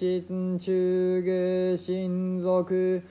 家臣中下親族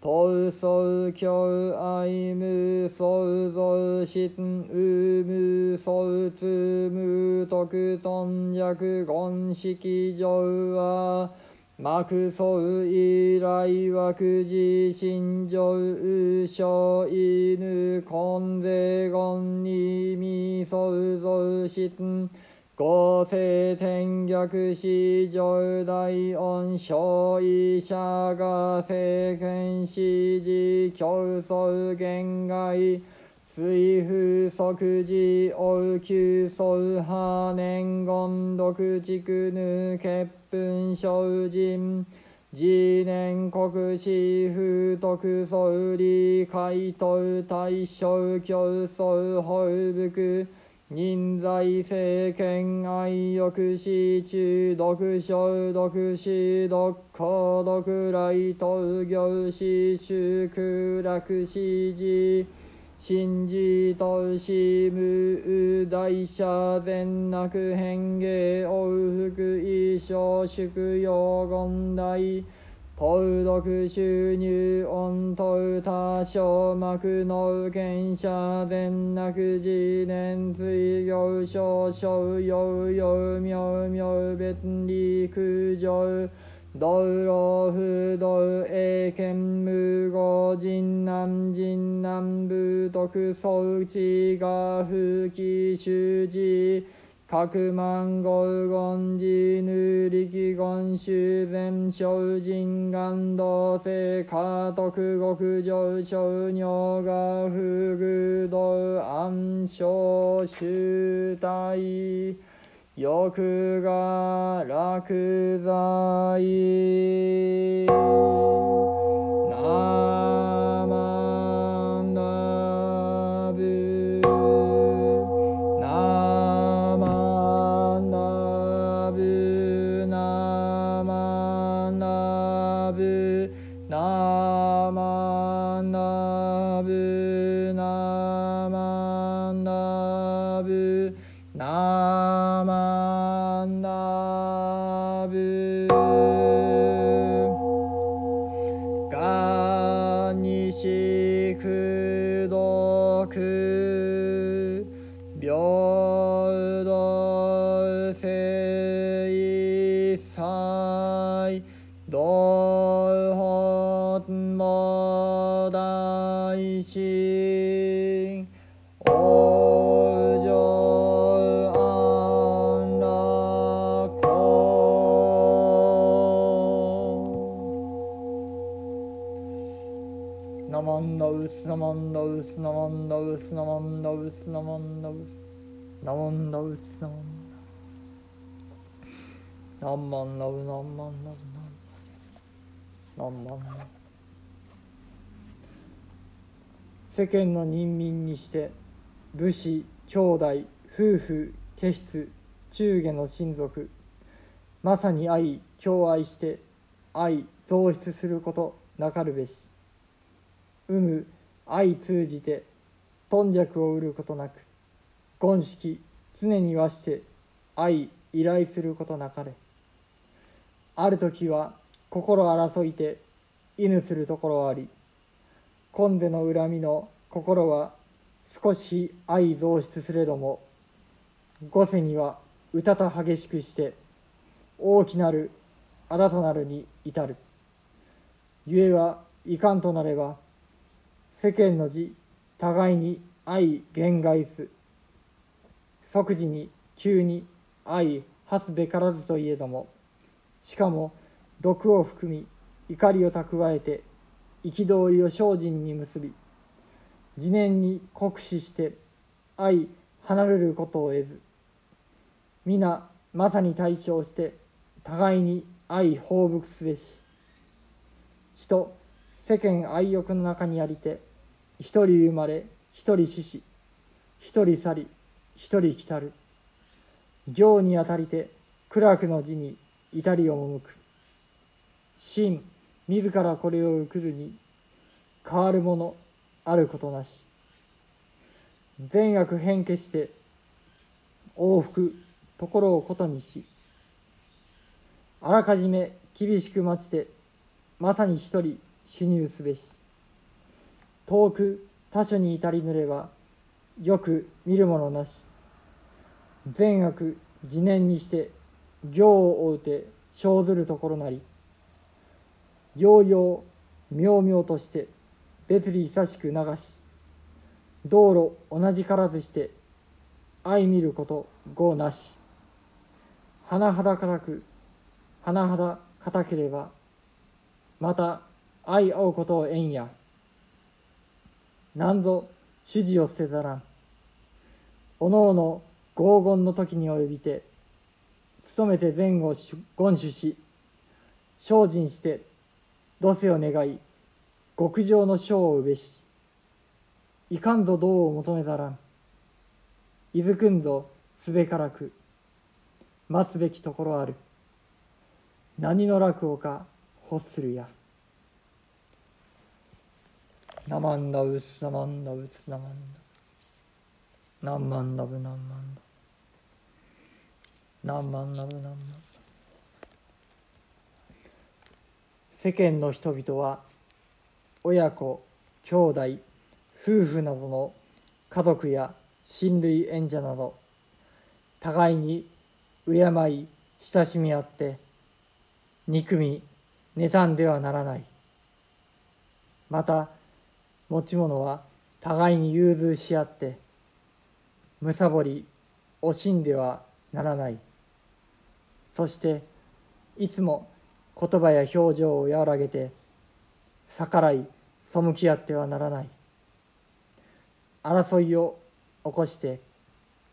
東宗教愛無創造心有無創通無徳頓弱言式上は幕宗以来枠寺心情右小犬根税言に未創造心合成天逆史上大恩小医者が政権指示競争限界水風即時応急総破年言独畜ぬ結粉精進次年国史風徳総理回答大正競争法福人在政権愛欲死中毒症毒死毒行毒来闘業死祝楽死時信じとし無大社善悪変芸往復衣装祝用言大登録収入音頭多少幕の権者全なく自年水行少々用用妙妙別理空上道路不道英検無語人南人南部徳装置が風紀修士各万五言寺ぬ力言修善精進願道世家徳極上小尿が不具道暗唱集大欲が落在なうすなもんのうすなもんのうすなもんのうすなもんのうすなもんのうす。なもんなんまんのうなんまんのう。なんまんの世間の人民にして武士兄弟夫婦家室中下の親族。まさに愛共愛して愛増出することなかるべし。有無愛通じて頓弱を売ることなく言式常にはして愛依頼することなかれ。ある時は心争いて犬するところあり今世の恨みの心は少し愛増出すれども五世には歌た激しくして大きなるあだとなるに至る。ゆえはいかんとなれば世間の字互いに愛言外す。即時に急に愛はすべからずといえどもしかも毒を含み怒りを蓄えて憤りを精進に結び自念に酷使して愛離れることを得ず皆まさに対象して互いに愛放牧すべし。人世間愛欲の中にありて一人生まれ一人死し一人去り一人来たる。行にあたりて苦楽の字に至りを赴く。真自らこれを受くるに変わるものあることなし。善悪変化して往復ところをことにし。あらかじめ厳しく待ちてまさに一人主入すべし。遠く他所に至りぬればよく見るものなし。善悪自念にして行を追うて生ずるところなり。ようよう妙々として別に久しく流し道路同じからずして相見ること業なし。甚だ固く甚だ固ければまた相合うことを縁や。なんぞ主事を捨てざらん。おのおの合言の時に及びて努めて前後言守し精進して土世を願い極上の章をうべしいかんぞ道を求めざらん。いずくんぞすべからく待つべきところある。何の楽をか欲するや。なまんだうすなまんだうすなまんだ。なんまんだ。ぶなぶなんまんだ。世間の人々は親子兄弟夫婦などの家族や親類縁者など互いに敬い親しみ合って憎み妬んではならない。また持ち物は互いに融通し合ってむさぼり惜しんではならない。そしていつも言葉や表情を和らげて逆らい背き合ってはならない。争いを起こして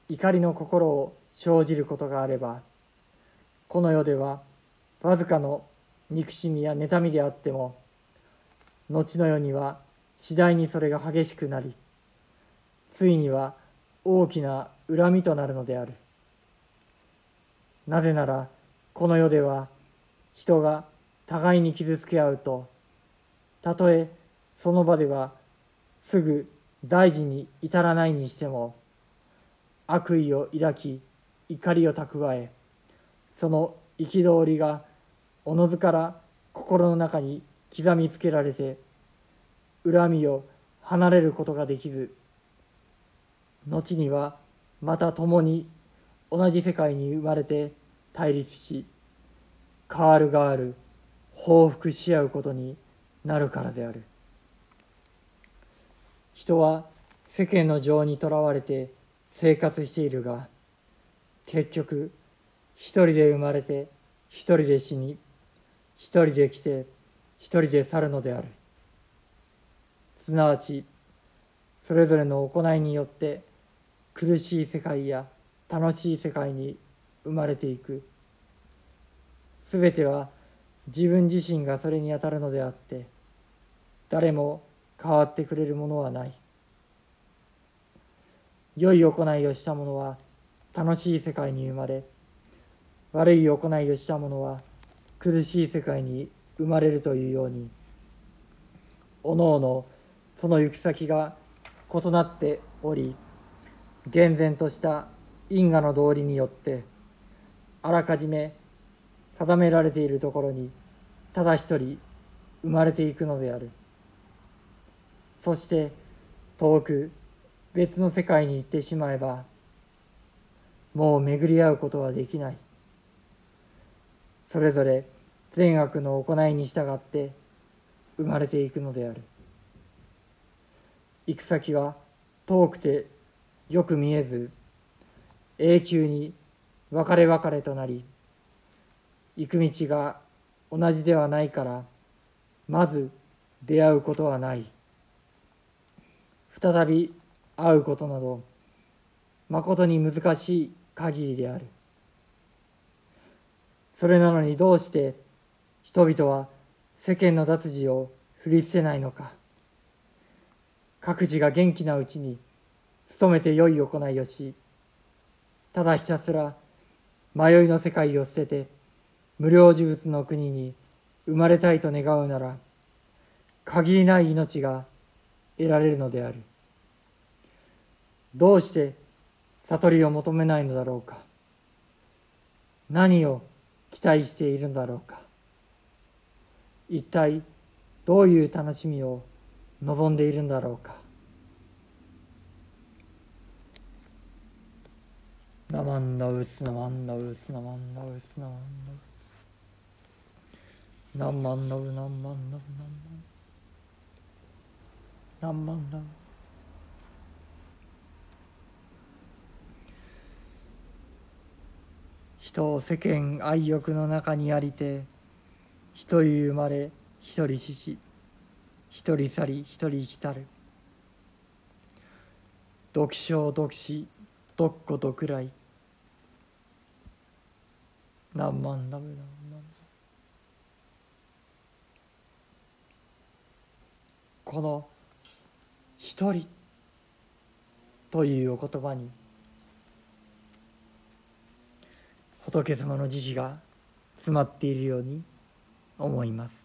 怒りの心を生じることがあればこの世ではわずかの憎しみや妬みであっても後の世には次第にそれが激しくなりついには大きな恨みとなるのである。なぜならこの世では人が互いに傷つけ合うとたとえその場ではすぐ大事に至らないにしても悪意を抱き怒りを蓄えその憤りがおのずから心の中に刻みつけられて恨みを離れることができず後にはまた共に同じ世界に生まれて対立し変わる変わる報復し合うことになるからである。人は世間の情にとらわれて生活しているが結局一人で生まれて一人で死に一人で来て一人で去るのであるすなわちそれぞれの行いによって苦しい世界や楽しい世界に生まれていく。すべては自分自身がそれにあたるのであって誰も変わってくれるものはない。良い行いをした者は楽しい世界に生まれ悪い行いをした者は苦しい世界に生まれるというようにおのおのその行き先が異なっており厳然とした因果の道理によってあらかじめ定められているところにただ一人生まれていくのである。そして遠く別の世界に行ってしまえばもう巡り合うことはできないそれぞれ善悪の行いに従って生まれていくのである行く先は遠くてよく見えず永久に別れ別れとなり行く道が同じではないからまず出会うことはない。再び会うことなどまことに難しい限りである。それなのにどうして人々は世間の脱字を振り捨てないのか。各自が元気なうちに努めて良い行いをしただひたすら迷いの世界を捨てて無料呪物の国に生まれたいと願うなら限りない命が得られるのである。どうして悟りを求めないのだろうか。何を期待しているのだろうか。一体どういう楽しみを望んでいるんだろうか。なまんだうつなまんだうつなまんだうつなまんだうつ。なんまんだうなんまんだうなんまんなんまんだう人を世間愛欲の中にありて一人生まれ一人死し。一人去り一人生きたる。独生独死独子独来何万ダメ何万この「一人」というお言葉に仏様の慈悲が詰まっているように思います。